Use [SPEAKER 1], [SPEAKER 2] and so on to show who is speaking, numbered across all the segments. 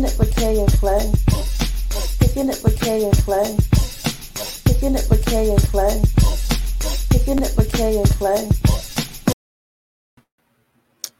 [SPEAKER 1] Kicking it with Kay and Clay. Kicking it with Kay and Clay. Kicking it with Kay and Clay. It with and Clay.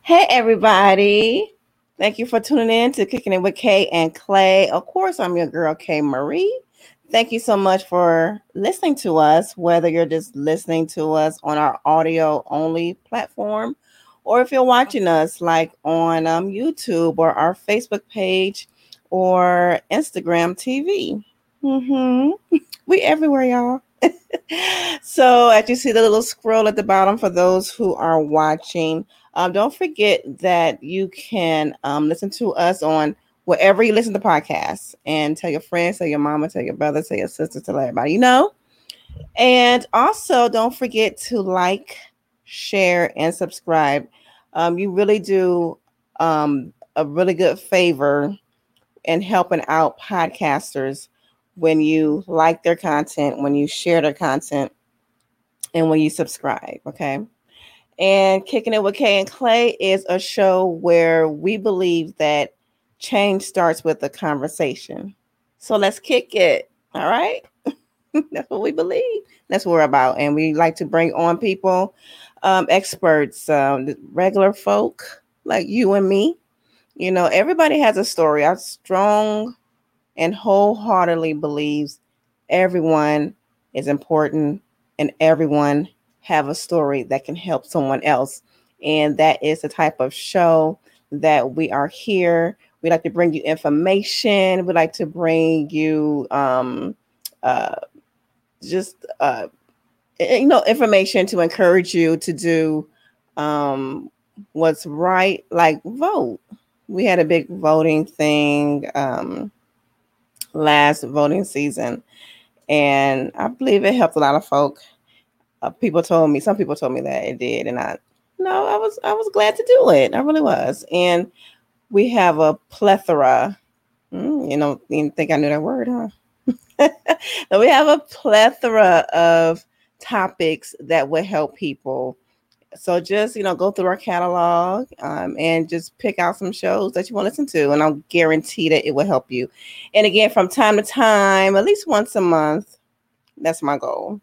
[SPEAKER 2] Hey, everybody. Thank you for tuning in to Kicking It with Kay and Clay. Of course, I'm your girl, Kay Marie. Thank you so much for listening to us, whether you're just listening to us on our audio only platform or if you're watching us like on um, YouTube or our Facebook page or Instagram TV. Mm-hmm. We everywhere, y'all. so as you see the little scroll at the bottom for those who are watching, um, don't forget that you can um, listen to us on wherever you listen to podcasts and tell your friends, tell your mama, tell your brother, tell your sister, tell everybody you know. And also don't forget to like, share, and subscribe. Um, you really do um, a really good favor in helping out podcasters when you like their content, when you share their content, and when you subscribe. Okay. And Kicking It with Kay and Clay is a show where we believe that change starts with a conversation. So let's kick it. All right. That's what we believe. That's what we're about. And we like to bring on people, um, experts, um, regular folk like you and me. You know, everybody has a story. I strong and wholeheartedly believes everyone is important and everyone have a story that can help someone else. And that is the type of show that we are here. We like to bring you information. We like to bring you um, uh, just uh, you know information to encourage you to do um, what's right, like vote. We had a big voting thing um, last voting season, and I believe it helped a lot of folk. Uh, people told me some people told me that it did. And i no i was i was glad to do it. I really was. And we have a plethora. Mm, you know you think i knew that word huh? We have a plethora of topics that will help people so just you know go through our catalog um, and just pick out some shows that you want to listen to and i'll guarantee that it will help you and again from time to time at least once a month that's my goal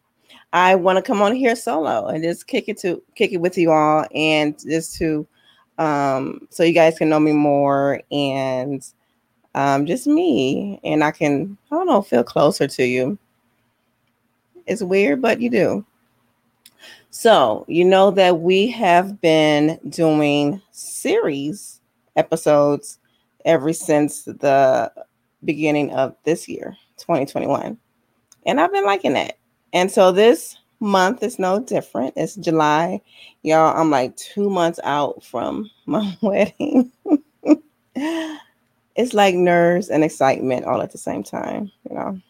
[SPEAKER 2] I want to come on here solo and just kick it to kick it with you all and just to um so you guys can know me more and um just me and I can I don't know feel closer to you. It's weird, but you do. So, you know that we have been doing series episodes ever since the beginning of this year, 2021. And I've been liking that. And so this month is no different. It's July. Y'all, I'm like two months out from my wedding. it's like nerves and excitement all at the same time, you know.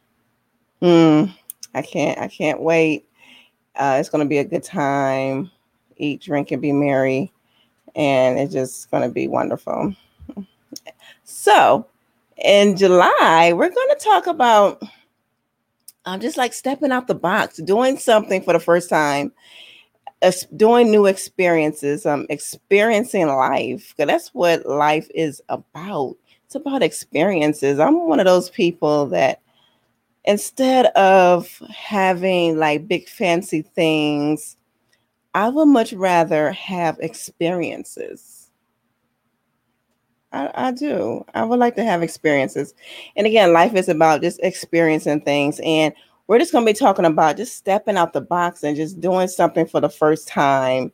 [SPEAKER 2] Mm, I can't, I can't wait. Uh, it's gonna be a good time. Eat, drink, and be merry. And it's just gonna be wonderful. So in July, we're gonna talk about um, just like stepping out the box, doing something for the first time, doing new experiences, um, experiencing life. Because that's what life is about. It's about experiences. I'm one of those people that instead of having like big fancy things, I would much rather have experiences I, I do. I would like to have experiences. And again, life is about just experiencing things. And we're just going to be talking about just stepping out the box and just doing something for the first time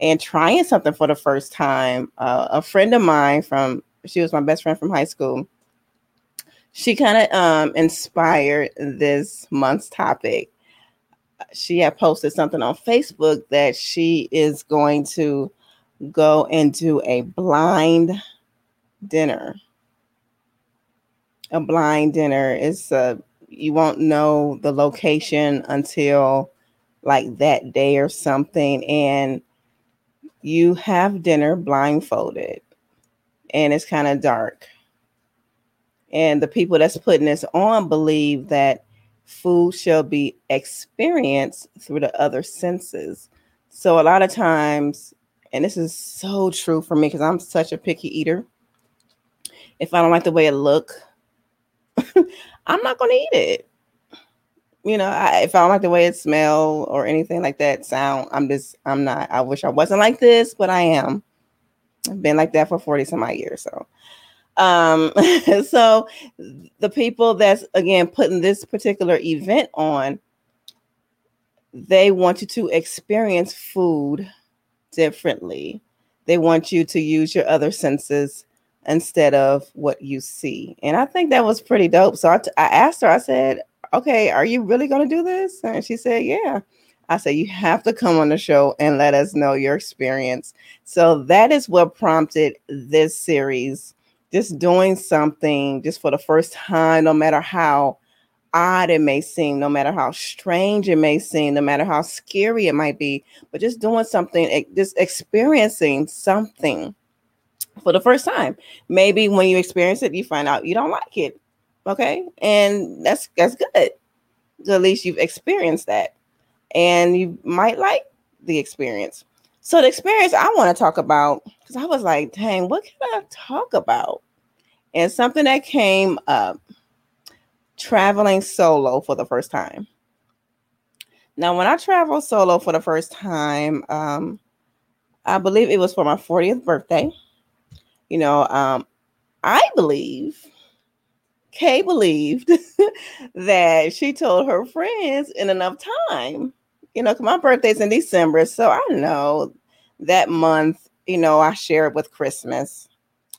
[SPEAKER 2] and trying something for the first time. Uh, a friend of mine from, she was my best friend from high school. She kind of um, inspired this month's topic. She had posted something on Facebook that she is going to go and do a blind dinner. A blind dinner is uh you won't know the location until like that day or something and you have dinner blindfolded and it's kind of dark. And the people that's putting this on believe that food shall be experienced through the other senses. So a lot of times, and this is so true for me because I'm such a picky eater If I don't like the way it look, I'm not gonna eat it. You know, I, if I don't like the way it smell or anything like that sound, I'm just I'm not. I wish I wasn't like this, but I am. I've been like that for 40 some odd years. So um so the people that's again putting this particular event on they want you to experience food differently. They want you to use your other senses instead of what you see. And I think that was pretty dope. So I, t- I asked her, I said, okay, are you really going to do this? And she said, yeah. I said, you have to come on the show and let us know your experience. So that is what prompted this series, just doing something just for the first time, no matter how odd it may seem, no matter how strange it may seem, no matter how scary it might be, but just doing something, just experiencing something for the first time. Maybe when you experience it, you find out you don't like it. Okay. And that's that's good. At least you've experienced that. And you might like the experience. So the experience I want to talk about, because I was like, dang, what can I talk about? And something that came up traveling solo for the first time. Now, when I traveled solo for the first time, um, I believe it was for my 40th birthday. You know, um, I believe Kay believed that she told her friends in enough time. You know, my birthday's in December, so I know that month, you know, I share it with Christmas.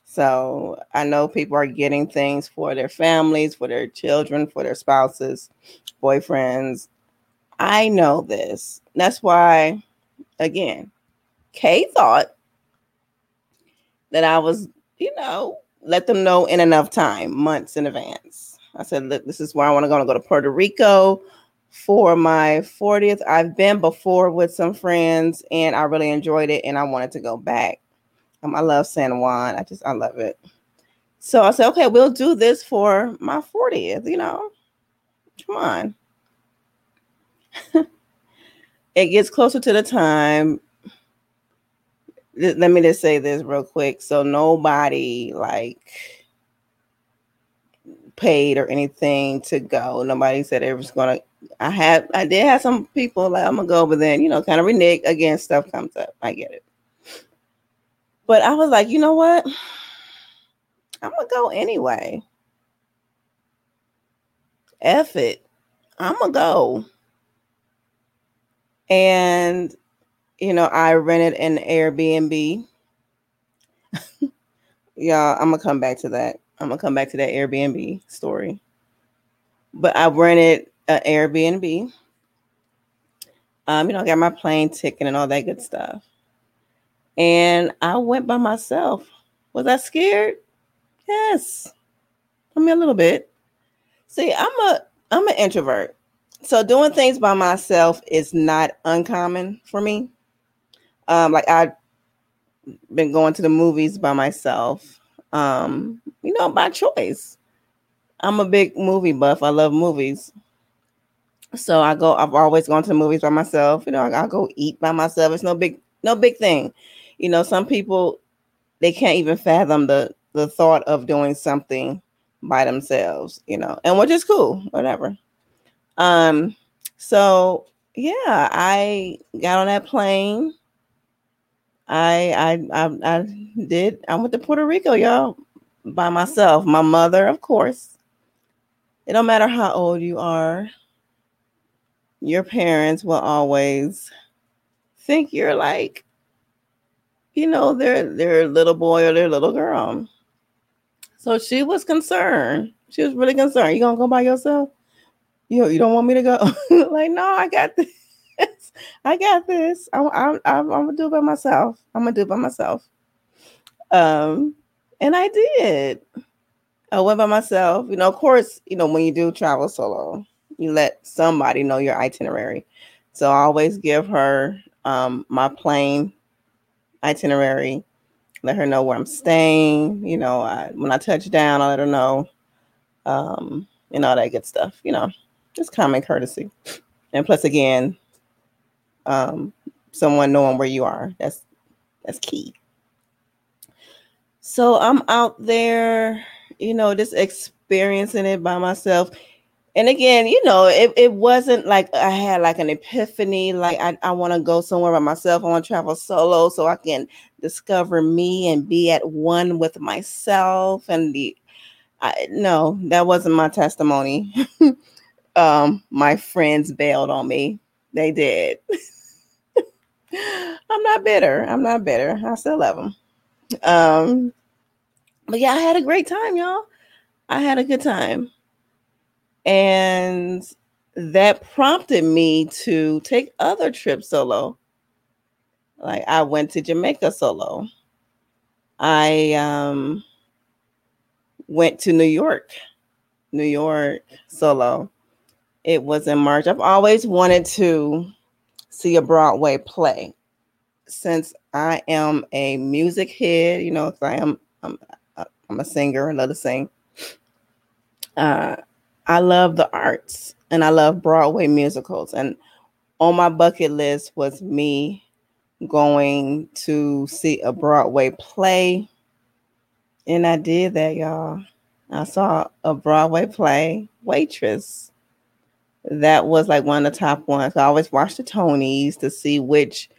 [SPEAKER 2] So I know people are getting things for their families, for their children, for their spouses, boyfriends. I know this. That's why, again, Kay thought that I was, you know, let them know in enough time, months in advance. I said, look, this is where I want to go. to go to Puerto Rico for my 40th. I've been before with some friends and I really enjoyed it and I wanted to go back. Um, I love San Juan. I just I love it. So I said, okay, we'll do this for my 40th, you know. Come on. it gets closer to the time. Let me just say this real quick. So nobody like paid or anything to go. Nobody said it was gonna I had I did have some people like I'm gonna go, but then you know, kind of renege again, stuff comes up. I get it. But I was like, you know what? I'm gonna go anyway. F it. I'm gonna go. And you know, I rented an Airbnb. yeah, I'm gonna come back to that. I'm gonna come back to that Airbnb story. But I rented Airbnb. Um, you know, I got my plane ticket and all that good stuff and I went by myself. Was I scared? Yes. I mean a little bit. See, I'm a I'm an introvert. So doing things by myself is not uncommon for me. Um, like I've been going to the movies by myself. Um, you know, by choice. I'm a big movie buff. I love movies. So I go, I've always gone to the movies by myself. You know, I, go eat by myself. It's no big, no big thing you know, some people they can't even fathom the the thought of doing something by themselves, you know, and which is cool, whatever. Um, so yeah, I got on that plane. I I I, I did. I went to Puerto Rico, y'all, by myself. My mother, of course. It don't matter how old you are. Your parents will always think you're like you know, their their little boy or their little girl. So she was concerned. She was really concerned. You gonna go by yourself? You you don't want me to go? like, no, I got this. I got this. I'm, I'm, I'm, gonna do it by myself. I'm gonna do it by myself. Um, and I did. I went by myself. You know, of course, you know, when you do travel solo, you let somebody know your itinerary. So I always give her um my plane itinerary, let her know where I'm staying. You know, I, when I touch down, I let her know, um, and all that good stuff. You know, just common courtesy. And plus, again, um, someone knowing where you are. That's that's key. so I'm out there, you know, just experiencing it by myself. And again, you know, it, it wasn't like I had like an epiphany, like I, I want to go somewhere by myself. I want to travel solo so I can discover me and be at one with myself. And the I no, that wasn't my testimony. um, my friends bailed on me. They did. I'm not bitter. I'm not bitter. I still love them. Um, but yeah, I had a great time, y'all. I had a good time. And that prompted me to take other trips solo. Like I went to Jamaica solo. I um went to New York, New York solo. It was in March. I've always wanted to see a Broadway play since I am a music head, you know, I am I'm, I'm a singer, I love to sing. Uh, I love the arts and I love Broadway musicals. And on my bucket list was me going to see a Broadway play. And I did that, y'all. I saw a Broadway play, Waitress. That was like one of the top ones. I always watch the Tonys to see which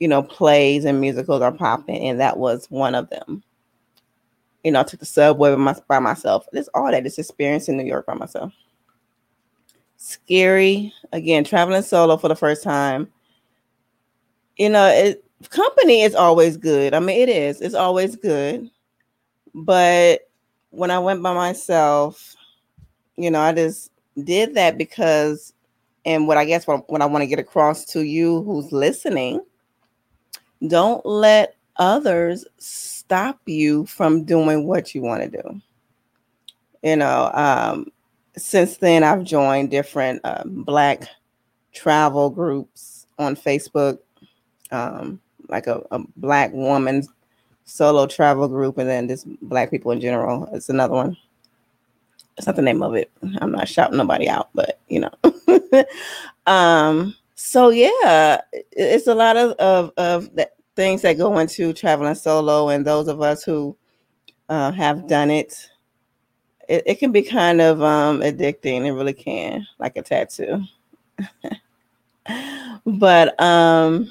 [SPEAKER 2] you know, plays and musicals are popping, and that was one of them. You know, I took the subway by, my, by myself. This all that is experience in New York by myself. Scary again, traveling solo for the first time. You know, it, company is always good. I mean, it is. It's always good. But when I went by myself, you know, I just did that because, and what I guess what, what I want to get across to you who's listening don't let others stop you from doing what you want to do. You know, um, since then, I've joined different uh, Black travel groups on Facebook, um, like a, a Black woman solo travel group, and then just Black people in general. It's another one. It's not the name of it. I'm not shouting nobody out, but you know. um, so yeah, it's a lot of of, of the things that go into traveling solo, and those of us who uh, have done it, it, it can be kind of um, addicting. It really can, like a tattoo. but um,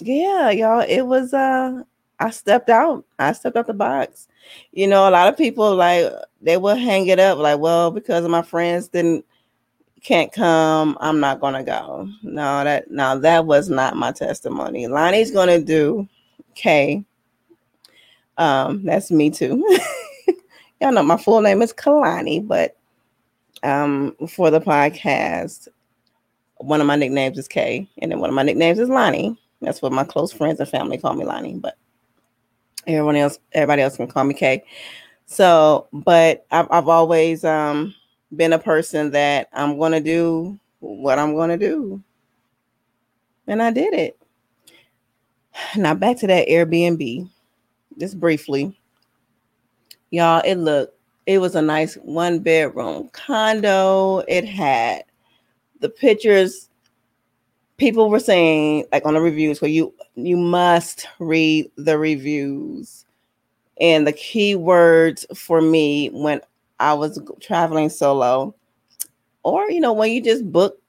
[SPEAKER 2] yeah, y'all, it was uh I stepped out. I stepped out the box. You know, a lot of people like they will hang it up like, well, because my friends didn't can't come, I'm not gonna go. No, that no, that was not my testimony. Lonnie's gonna do K. Um, that's me too. Y'all know my full name is Kalani, but um for the podcast, one of my nicknames is Kay, and then one of my nicknames is Lonnie. That's what my close friends and family call me Lonnie, but everyone else, everybody else can call me Kay. So, but I've, I've always um been a person that I'm going to do what I'm going to do. And I did it. Now back to that Airbnb, just briefly. Y'all, it looked, it was a nice one bedroom condo. It had the pictures people were saying like on the reviews where you you must read the reviews and the key words for me when I was traveling solo, or you know, when you just book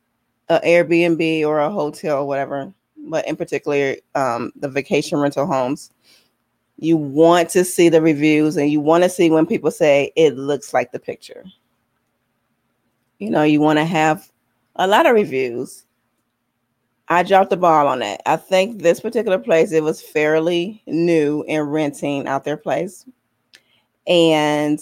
[SPEAKER 2] a Airbnb or a hotel or whatever, but in particular, um, the vacation rental homes, you want to see the reviews and you want to see when people say it looks like the picture. You know, you want to have a lot of reviews. I dropped the ball on that. I think this particular place, it was fairly new in renting out their place. And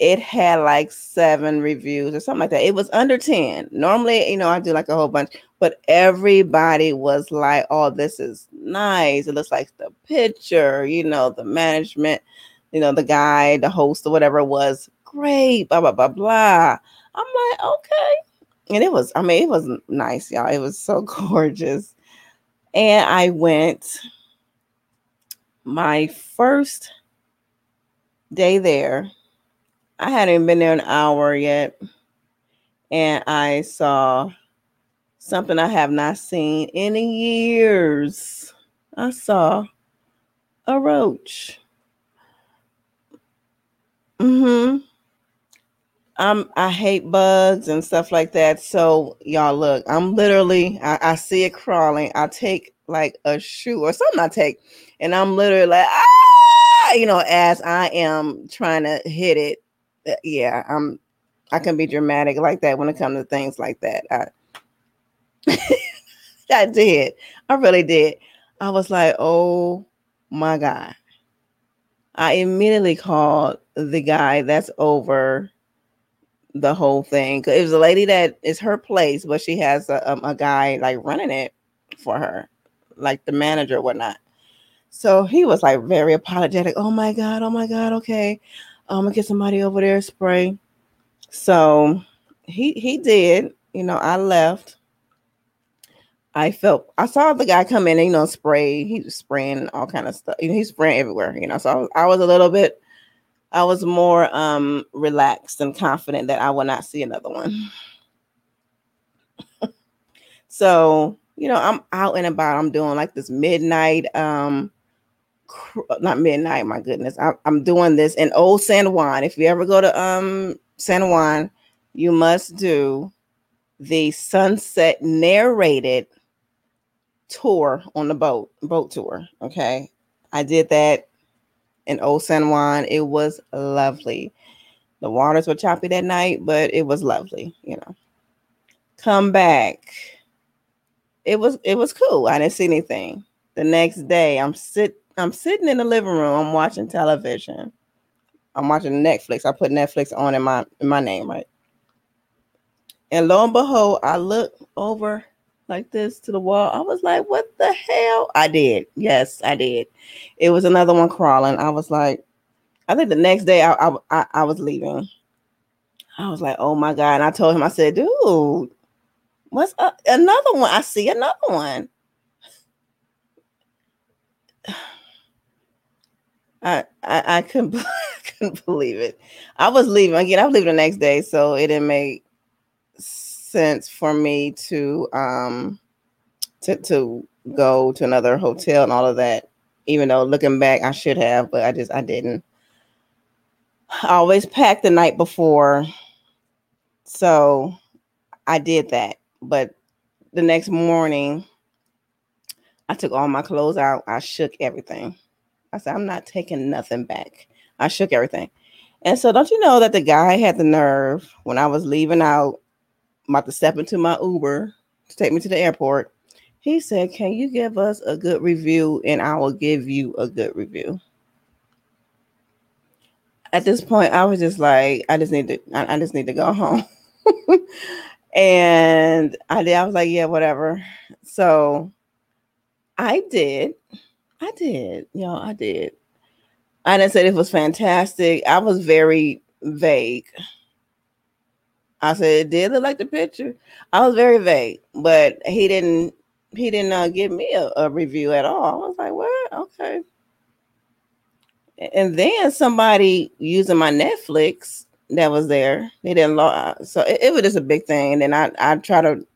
[SPEAKER 2] it had like seven reviews or something like that. It was under 10. Normally, you know, I do like a whole bunch, but everybody was like, oh, this is nice. It looks like the picture, you know, the management, you know, the guy, the host, or whatever was great, blah, blah, blah, blah. I'm like, okay. And it was, I mean, it was nice, y'all. It was so gorgeous. And I went my first day there I hadn't been there an hour yet, and I saw something I have not seen in years. I saw a roach. Mm-hmm. I'm I hate bugs and stuff like that. So y'all look, I'm literally I, I see it crawling. I take like a shoe or something I take, and I'm literally like, ah, you know, as I am trying to hit it. Uh, yeah, I'm I can be dramatic like that when it comes to things like that. I I did. I really did. I was like, oh my God. I immediately called the guy that's over the whole thing. because It was a lady that is her place, but she has a, um, a guy like running it for her, like the manager or whatnot. So he was like very apologetic. Oh my God, oh my God, okay. I'm gonna get somebody over there spray. So he he did, you know, I left. I felt I saw the guy come in and you know spray. He was spraying all kind of stuff. You know, he's spraying everywhere, you know. So I was, I was a little bit I was more um relaxed and confident that I will not see another one. so, you know, I'm out and about. I'm doing like this midnight um not midnight, my goodness. I'm doing this in Old San Juan. If you ever go to um San Juan, you must do the sunset narrated tour on the boat, boat tour. Okay. I did that in Old San Juan. It was lovely. The waters were choppy that night, but it was lovely, you know. Come back. It was it was cool. I didn't see anything. The next day, I'm sit I'm sitting in the living room. I'm watching television. I'm watching Netflix. I put Netflix on in my in my name, right? And lo and behold, I look over like this to the wall. I was like, what the hell? I did. Yes, I did. It was another one crawling. I was like, I think the next day I, I, I, I was leaving. I was like, oh my God. And I told him, I said, dude, what's up? Another one. I see another one. I, I, I couldn't, I couldn't believe it. I was leaving again. I was leaving the next day, so it didn't make sense for me to um to to go to another hotel and all of that. Even though looking back, I should have, but I just I didn't. I always pack the night before, so I did that. But the next morning, I took all my clothes out. I shook everything. I said, I'm not taking nothing back. I shook everything. And so, don't you know that the guy had the nerve when I was leaving out about to step into my Uber to take me to the airport. He said, Can you give us a good review? And I will give you a good review. At this point, I was just like, I just need to, I, I just need to go home. and I did, I was like, yeah, whatever. So I did. I did, know, I did. I didn't say it was fantastic. I was very vague. I said it did look like the picture. I was very vague, but he didn't he didn't uh, give me a, a, review at all. I was like, what? Okay. And then somebody using my Netflix that was there, they didn't log. So it, it was just a big thing. And then I I try to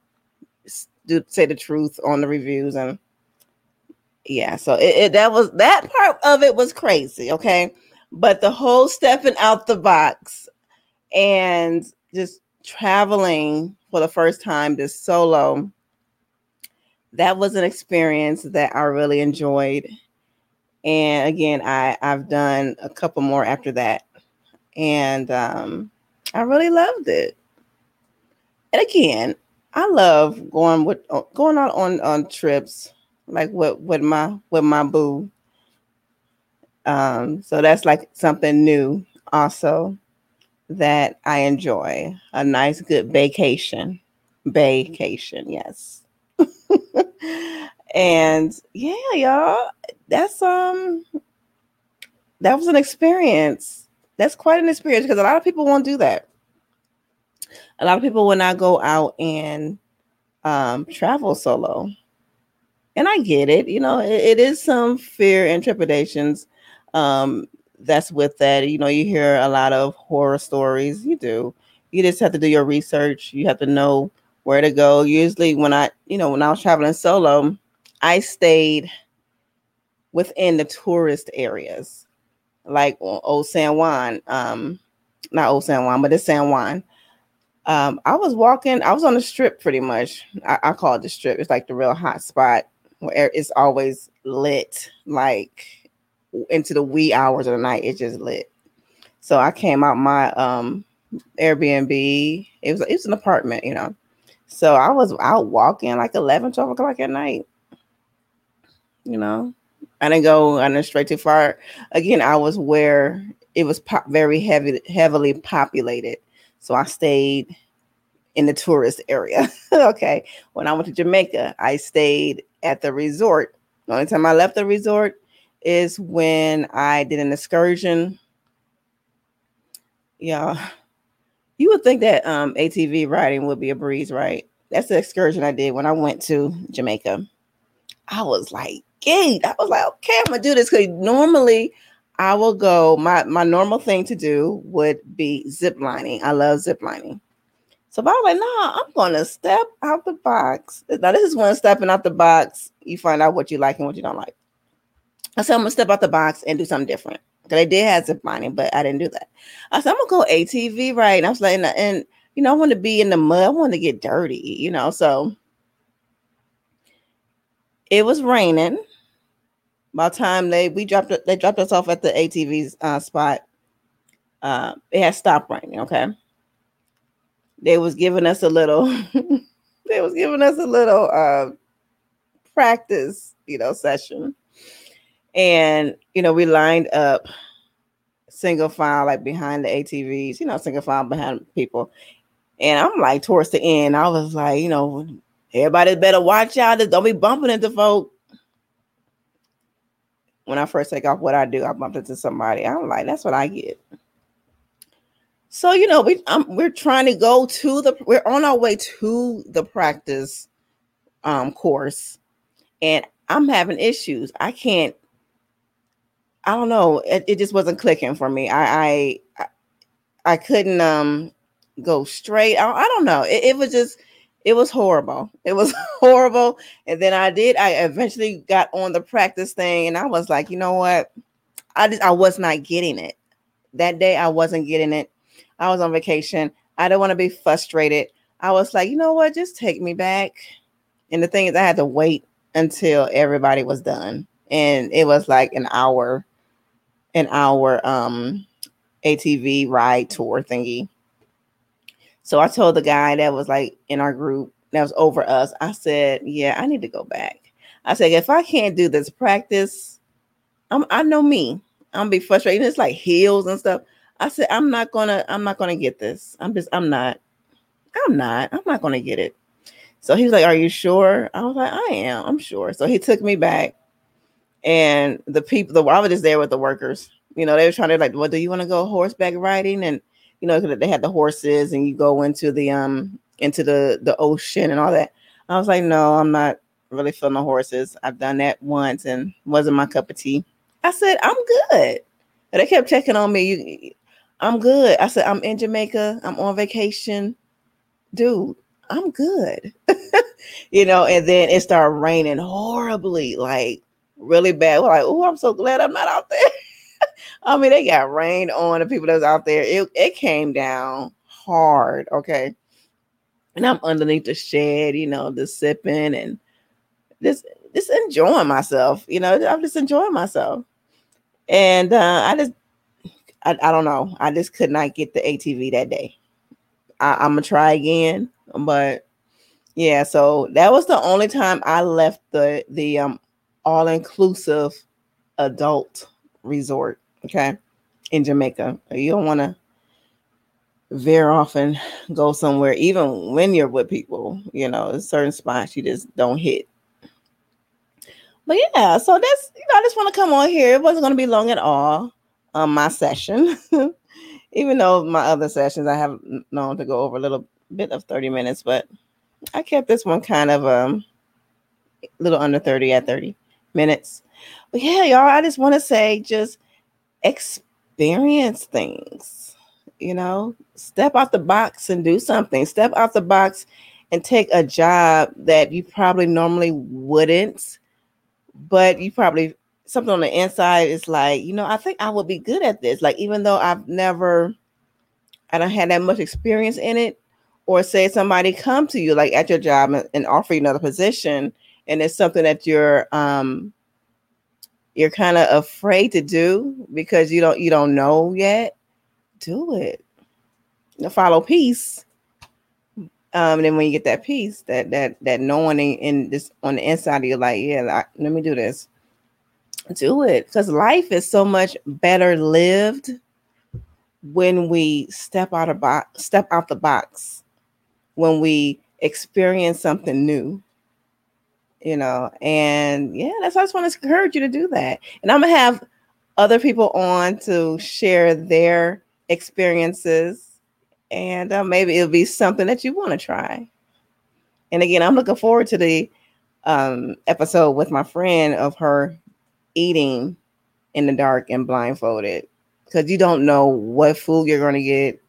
[SPEAKER 2] do say the truth on the reviews and yeah. So it, it that was that part of it was crazy. Okay, but the whole stepping out the box and just traveling for the first time this solo that was an experience that i really enjoyed and again i i've done a couple more after that and um i really loved it and again i love going with uh, going out on on trips like with with my with my boo um so that's like something new also that I enjoy. A nice, good vacation. Vacation, yes. and yeah, y'all, that's um that was an experience. That's quite an experience because a lot of people won't do that. A lot of people will not go out and um, travel solo. And I get it, you know, it, it is some fear and trepidations um, that's with that. You know, you hear a lot of horror stories. You do. You just have to do your research. You have to know where to go. Usually, when I, you know, when I was traveling solo, I stayed within the tourist areas, like Old San Juan. Um, not Old San Juan, but the San Juan. Um, I was walking, I was on the strip pretty much. I, I call it the strip. It's like the real hot spot where it's always lit, like into the wee hours of the night. It's just lit. So I came out my um Airbnb. It was it was an apartment, you know. So I was out walking like 11, 12 o'clock at night. You know, I didn't go I didn't stray too far. Again, I was where it was pop, very heavy, heavily populated. So I stayed in the tourist area. okay. When I went to Jamaica, I stayed at the resort. The only time I left the resort is when I did an excursion. Yeah. You would think that um, ATV riding would be a breeze, right? That's the excursion I did when I went to Jamaica. I was like, gate. I was like, okay, I'm gonna do this because normally I will go. My my normal thing to do would be zip lining. I love zip lining. So I was like, nah, I'm gonna step out the box. Now, this is when stepping out the box, you find out what you like and what you don't like. I said, I'm gonna step out the box and do something different. Because I did have zip lining, but I didn't do that. I said, I'm gonna go ATV right. And I was like, and, and you know, I want to be in the mud, I want to get dirty, you know. So it was raining. By the time they we dropped they dropped us off at the ATV uh, spot. Uh, it had stopped raining. Okay, they was giving us a little. they was giving us a little uh, practice, you know, session, and you know we lined up single file like behind the ATVs, you know, single file behind people. And I'm like towards the end, I was like, you know, everybody better watch out. Don't be bumping into folk when I first take off what I do, I bump into somebody. I'm like, that's what I get. So you know, we I'm, we're trying to go to the we're on our way to the practice um course, and I'm having issues. I can't. I don't know. It, it just wasn't clicking for me. I I I couldn't um go straight. I, I don't know. It, it was just it was horrible. It was horrible. And then I did, I eventually got on the practice thing and I was like, you know what? I just I was not getting it. That day I wasn't getting it. I was on vacation. I don't want to be frustrated. I was like, you know what? Just take me back. And the thing is, I had to wait until everybody was done. And it was like an hour, an hour um ATV ride tour thingy. So I told the guy that was like in our group that was over us, I said, Yeah, I need to go back. I said, if I can't do this practice, I'm I know me. I'm be frustrated. It's like heels and stuff. I said, I'm not gonna, I'm not gonna get this. I'm just, I'm not, I'm not, I'm not gonna get it. So he was like, Are you sure? I was like, I am, I'm sure. So he took me back. And the people, the I was just there with the workers. You know, they were trying to like, well, do you want to go horseback riding? And you know, they had the horses and you go into the um into the the ocean and all that. I was like, no, I'm not really feeling the horses. I've done that once and wasn't my cup of tea. I said, I'm good. They kept checking on me. You, I'm good. I said, I'm in Jamaica. I'm on vacation. Dude, I'm good. you know, and then it started raining horribly, like really bad. We're like, oh, I'm so glad I'm not out there. I mean, they got rain on the people that's out there. It, it came down hard. Okay. And I'm underneath the shed, you know, just sipping and just just enjoying myself. You know, I'm just enjoying myself. And uh, I just I, I don't know. I just could not get the ATV that day. I, I'm gonna try again, but yeah, so that was the only time I left the the um all inclusive adult resort okay, in Jamaica. You don't want to very often go somewhere, even when you're with people, you know, certain spots you just don't hit. But yeah, so that's you know, I just want to come on here. It wasn't to be long at all. Um, my session, even though my other sessions I have known to go over a little bit of 30 minutes, but I kept this one kind of um a little under 30 at 30 minutes. But yeah, y'all, I just want to say just experience things, you know, step out the box and do something. Step out the box and take a job that you probably normally wouldn't, but you probably something on the inside is like, you know, I think I would be good at this. Like, even though I've never I don't have that much experience in it, or say somebody come to you like at your job and, and offer you another position, and it's something that you're um you're kind of afraid to do because you don't you don't know yet, do it. You know, follow peace. Um, and then when you get that peace, that that that knowing in, this on the inside of you, like, yeah, like, let me do this. Do it because life is so much better lived when we step out of box, step out the box, when we experience something new you know, and yeah, that's I just want to encourage you to do that. And I'm gonna have other people on to share their experiences, and uh, maybe it'll be something that you want to try. And again, I'm looking forward to the um, episode with my friend of her eating in the dark and blindfolded because you don't know what food you're going to get.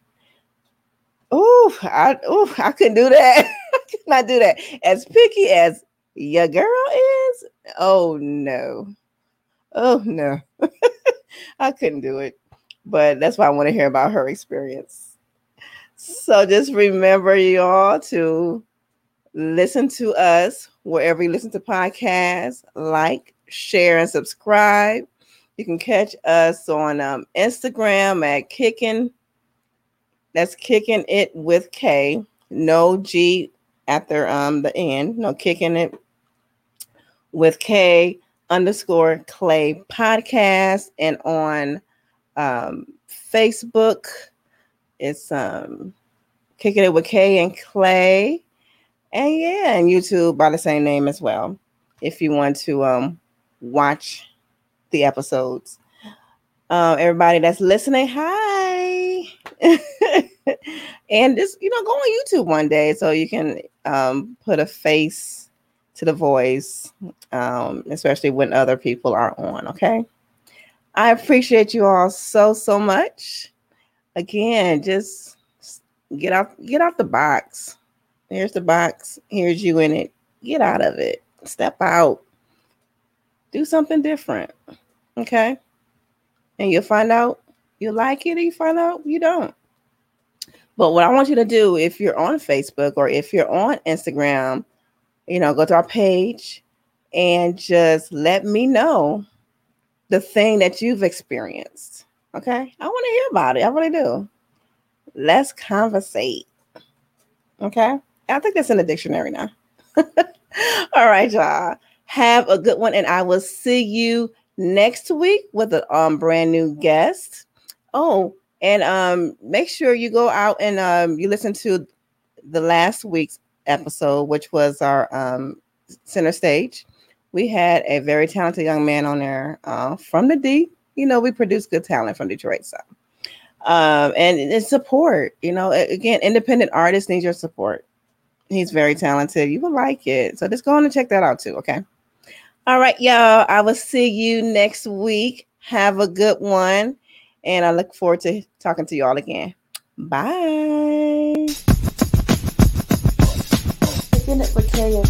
[SPEAKER 2] Oh, I oh I couldn't do that. I could not do that. As picky as your girl is? Oh no. Oh no. I couldn't do it. But that's why I want to hear about her experience. So just remember, y'all, to listen to us wherever you listen to podcasts, like, share, and subscribe. You can catch us on um, Instagram at kicking. That's kicking it with K, no G after um the end, no kicking it with K underscore Clay podcast and on um, Facebook. It's um, Kicking It with Kay and Clay. And yeah, and YouTube by the same name as well. If you want to um, watch the episodes. Uh, everybody that's listening, hi. and just, you know, go on YouTube one day so you can um, put a face to the voice, um, especially when other people are on. Okay. I appreciate you all so, so much. Again, just get out, get out the box. Here's the box. Here's you in it. Get out of it. Step out. Do something different. Okay. And you'll find out you like it or you find out you don't. But what I want you to do if you're on Facebook or if you're on Instagram, you know, go to our page and just let me know the thing that you've experienced. Okay. I want to hear about it. I really do. Let's conversate. Okay. I think that's in the dictionary now. All right, y'all. Have a good one. And I will see you next week with a um, brand new guest. Oh, and um, make sure you go out and um, you listen to the last week's episode, which was our um, center stage. We had a very talented young man on there uh, from the D. You know, we produce good talent from Detroit, so um, and it's support. You know, again, independent artists need your support. He's very talented. You will like it, so just go on and check that out too. Okay. All right, y'all. I will see you next week. Have a good one, and I look forward to talking to you all again. Bye.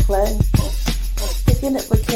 [SPEAKER 1] Clay.